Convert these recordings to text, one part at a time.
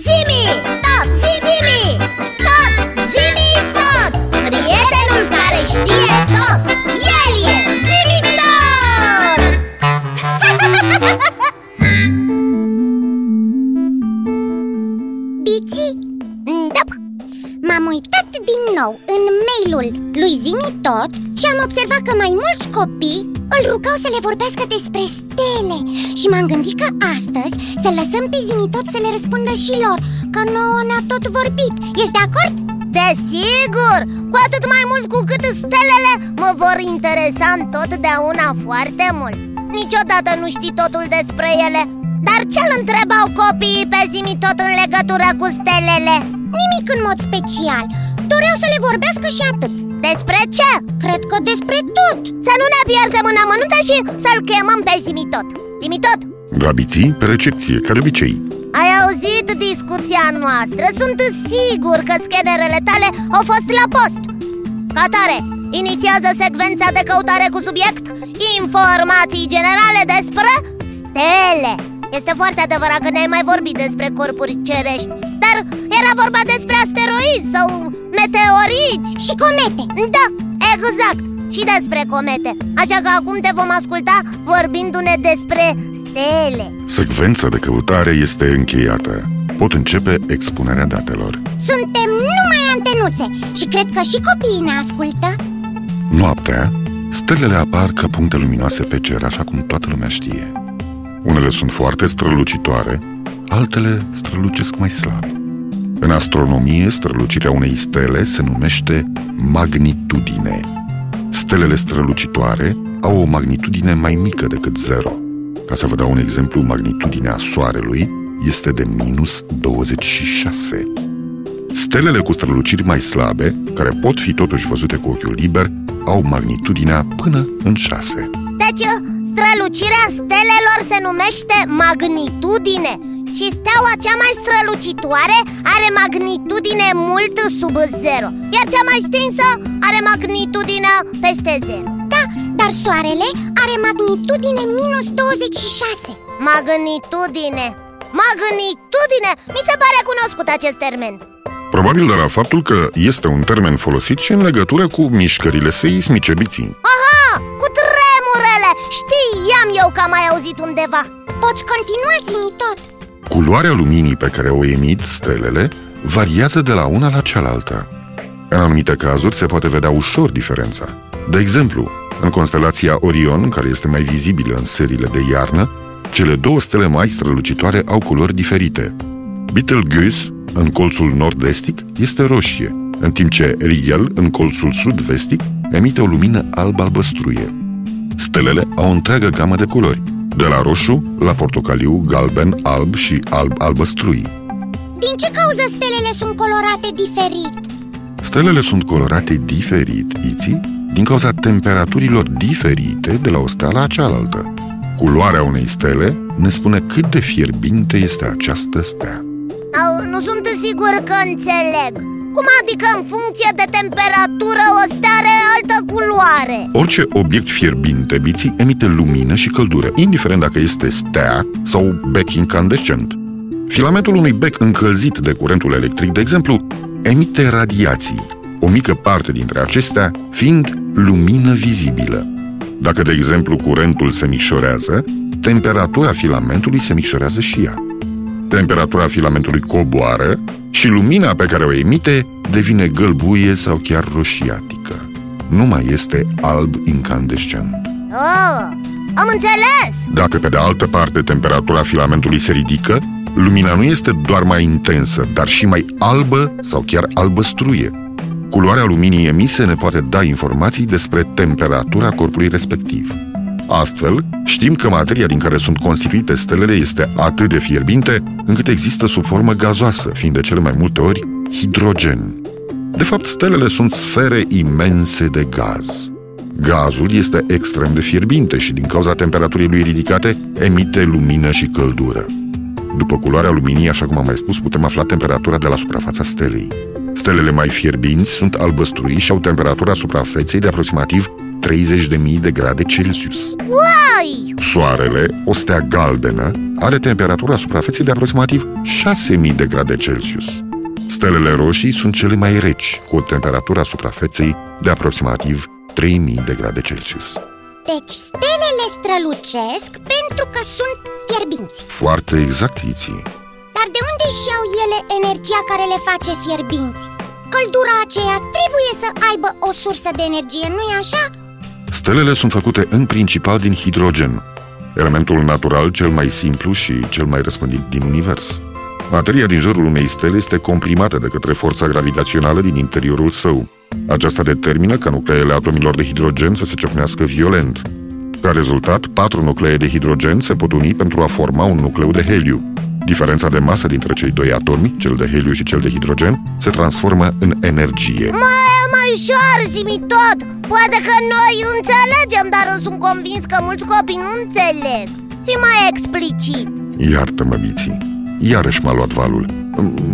Zimi, tot, zimi, tot, zimi, tot! Prietenul care știe tot, el e zimi tot! Bici, Da, m-am uitat din nou în mailul lui Zimi Tot și am observat că mai mulți copii îl rugau să le vorbească despre stele Și m-am gândit că astăzi să lăsăm pe Zimi Tot să le răspundă și lor Că nouă ne-a tot vorbit. Ești de acord? desigur, cu atât mai mult cu cât stelele mă vor interesa întotdeauna foarte mult. Niciodată nu știi totul despre ele. Dar ce-l întrebau copiii pe zimi tot în legătură cu stelele? Nimic în mod special. Doreau să le vorbească și atât Despre ce? Cred că despre tot. Să nu ne pierdem în amănunte și să-l chemăm pe Zimitot Zimitot, Gabiții pe recepție, ca de obicei. Ai auzit discuția noastră? Sunt sigur că scanerele tale au fost la post. Ca tare, inițiază secvența de căutare cu subiect. Informații generale despre stele Este foarte adevărat că ne-ai mai vorbit despre corpuri cerești Dar era vorba despre asteroizi sau meteoriți. Și comete. Da, exact, și despre comete. Așa că acum te vom asculta vorbindu-ne despre stele. Secvența de căutare este încheiată. Pot începe expunerea datelor. Suntem numai antenuțe și cred că și copiii ne ascultă. Noaptea, stelele apar ca puncte luminoase pe cer, așa cum toată lumea știe Unele sunt foarte strălucitoare, altele strălucesc mai slab. În astronomie, strălucirea unei stele se numește magnitudine. Stelele strălucitoare au o magnitudine mai mică decât zero. Ca să vă dau un exemplu, magnitudinea Soarelui este de minus 26 Stelele cu străluciri mai slabe, care pot fi totuși văzute cu ochiul liber, au magnitudinea până în 6. Deci, strălucirea stelelor se numește magnitudine Și steaua cea mai strălucitoare are magnitudine mult sub zero Iar cea mai stinsă are magnitudine peste zero Da, dar soarele are magnitudine minus 26 Magnitudine Magnitudine! Mi se pare cunoscut acest termen Probabil de la faptul că este un termen folosit și în legătură cu mișcările seismice biții. Aha! Cu tremurele! Știam eu că am mai auzit undeva Poți continua, zimi tot Culoarea luminii pe care o emit stelele variază de la una la cealaltă. În anumite cazuri se poate vedea ușor diferența. De exemplu, în constelația Orion, care este mai vizibilă în seriile de iarnă, cele două stele mai strălucitoare au culori diferite. Betelgeuse, în colțul nord-estic, este roșie, în timp ce Rigel, în colțul sud-vestic, emite o lumină alb-albăstruie. Stelele au o întreagă gamă de culori, de la roșu la portocaliu, galben, alb și alb-albăstrui. Din ce cauză stelele sunt colorate diferit? Stelele sunt colorate diferit, iții, din cauza temperaturilor diferite de la o stea la cealaltă. Culoarea unei stele ne spune cât de fierbinte este această stea. Au, Nu sunt sigur că înțeleg Cum adică în funcție de temperatură o stea are altă culoare? Orice obiect fierbinte, biții, emite lumină și căldură, indiferent dacă este stea sau bec incandescent. Filamentul unui bec încălzit de curentul electric, de exemplu, emite radiații, o mică parte dintre acestea fiind lumină vizibilă. Dacă, de exemplu, curentul se micșorează, temperatura filamentului se micșorează și ea. Temperatura filamentului coboară și lumina pe care o emite devine gălbuie sau chiar roșiatică. Nu mai este alb incandescent. Oh, am înțeles! Dacă pe de altă parte temperatura filamentului se ridică, lumina nu este doar mai intensă, dar și mai albă sau chiar albăstruie. Culoarea luminii emise ne poate da informații despre temperatura corpului respectiv. Astfel, știm că materia din care sunt constituite stelele este atât de fierbinte încât există sub formă gazoasă, fiind de cele mai multe ori hidrogen. De fapt, stelele sunt sfere imense de gaz. Gazul este extrem de fierbinte și din cauza temperaturii lui ridicate emite lumină și căldură. După culoarea luminii, așa cum am mai spus, putem afla temperatura de la suprafața stelei. Stelele mai fierbinți sunt albăstrui și au temperatura suprafeței de aproximativ 30.000 de grade Celsius. Ai, Soarele, o stea galbenă, are temperatura suprafeței de aproximativ 6000 de grade Celsius. Stelele roșii sunt cele mai reci, cu o temperatură a suprafeței de aproximativ 3000 de grade Celsius. Deci stelele strălucesc pentru că sunt fierbinți Foarte exact, Iții. Dar de unde își iau ele energia care le face fierbinți? Căldura aceea trebuie să aibă o sursă de energie, nu-i așa? Stelele sunt făcute în principal din hidrogen, elementul natural cel mai simplu și cel mai răspândit din univers. Materia din jurul unei stele este comprimată de către forța gravitațională din interiorul său. Aceasta determină ca nucleele atomilor de hidrogen să se ciocnească violent. Ca rezultat, patru nuclee de hidrogen se pot uni pentru a forma un nucleu de heliu. Diferența de masă dintre cei doi atomi, cel de heliu și cel de hidrogen, se transformă în energie. Mai, mai ușor, zi tot Poate că noi înțelegem, dar sunt convins că mulți copii nu înțeleg Fii mai explicit Iartă-mă, Biții. Iarăși m-a luat valul.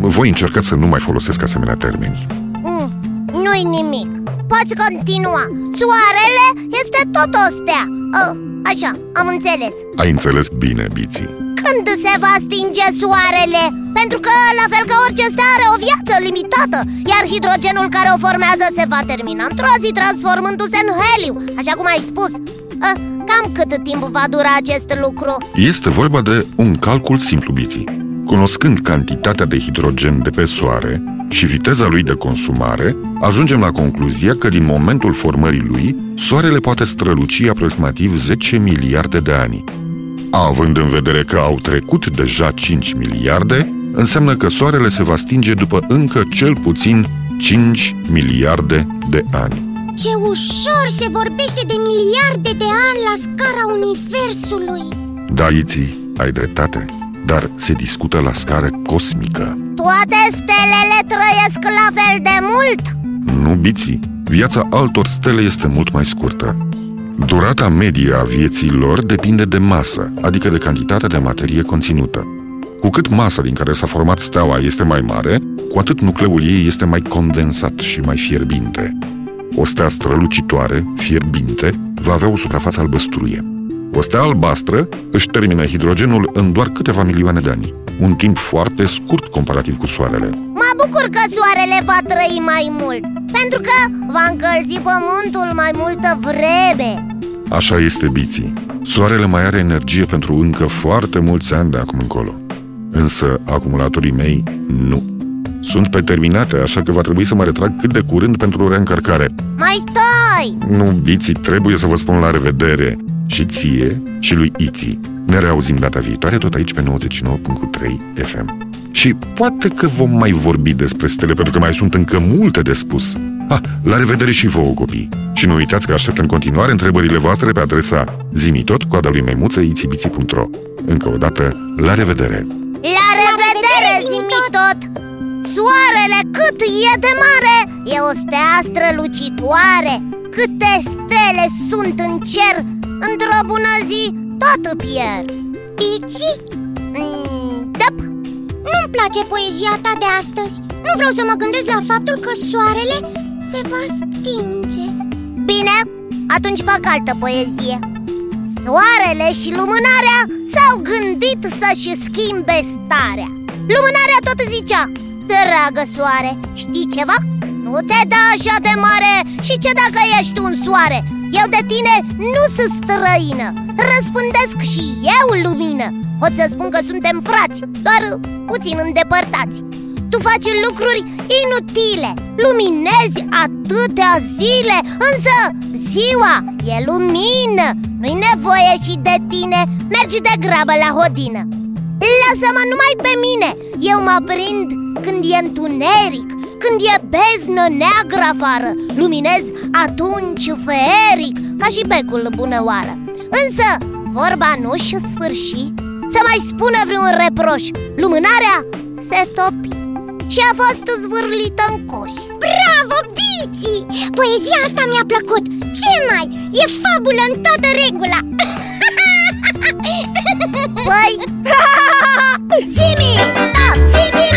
Voi încerca să nu mai folosesc asemenea termeni. mm, Nu-i nimic Poți continua Soarele este tot o stea oh, Așa, am înțeles Ai înțeles bine, Biții. Când se va stinge soarele? Pentru că, la fel ca orice stea, are o viață limitată Iar hidrogenul care o formează se va termina într-o zi transformându-se în heliu Așa cum ai spus Ah, Cam cât timp va dura acest lucru? Este vorba de un calcul simplu, Biții. Cunoscând cantitatea de hidrogen de pe Soare și viteza lui de consumare, ajungem la concluzia că din momentul formării lui, Soarele poate străluci aproximativ 10 miliarde de ani. Având în vedere că au trecut deja 5 miliarde, înseamnă că Soarele se va stinge după încă cel puțin 5 miliarde de ani. Ce ușor se vorbește de miliarde de ani la scara Universului Da, Iții, ai dreptate, dar se discută la scară cosmică. Toate stelele trăiesc la fel de mult? Nu, Biții, viața altor stele este mult mai scurtă. Durata medie a vieții lor depinde de masă, adică de cantitatea de materie conținută. Cu cât masa din care s-a format steaua este mai mare, cu atât nucleul ei este mai condensat și mai fierbinte. O stea strălucitoare, fierbinte, va avea o suprafață albăstruie. O stea albastră își termină hidrogenul în doar câteva milioane de ani, un timp foarte scurt comparativ cu Soarele. Mă bucur că soarele va trăi mai mult Pentru că va încălzi pământul mai multă vreme Așa este, Biții. Soarele mai are energie pentru încă foarte mulți ani de acum încolo. Însă acumulatorii mei nu. Sunt pe terminate, așa că va trebui să mă retrag cât de curând pentru reîncărcare. Mai stai! Nu, Biții, trebuie să vă spun la revedere și ție și lui Iții. Ne reauzim data viitoare tot aici pe 99.3 FM. Și poate că vom mai vorbi despre stele, pentru că mai sunt încă multe de spus. Ha, la revedere și vouă, copii! Și nu uitați că aștept în continuare întrebările voastre pe adresa zimitot, coada lui maimuță, itibiții.ro Încă o dată, la revedere! La revedere, zimi tot! Soarele cât e de mare E o stea strălucitoare Câte stele sunt în cer Într-o bună zi tot pierd Piții, mm, Dăp, nu-mi place poezia ta de astăzi. Nu vreau să mă gândesc la faptul că soarele se va stinge. Bine, atunci fac altă poezie. Soarele și lumânarea s-au gândit să-și schimbe starea. Lumânarea tot zicea Dragă soare, știi ceva? Nu te da așa de mare și ce dacă ești un soare? Eu de tine nu sunt străină. Răspândesc și eu lumină. Pot să spun că suntem frați, doar puțin îndepărtați. Tu faci lucruri inutile. Luminezi atâtea zile Însă ziua e lumină. Nu-i nevoie și de tine. Mergi de grabă la hodină. Lasă-mă numai pe mine. Eu mă prind când e întuneric când e beznă neagră afară, luminez atunci feeric, ca și becul bună oară Însă, vorba nu-și sfârși Să mai spună vreun reproș Lumânarea se topi și a fost zvârlită în coș Bravo, Biții! Poezia asta mi-a plăcut Ce mai? E fabulă în toată regula Păi... Zimi! Ah, da, zimi!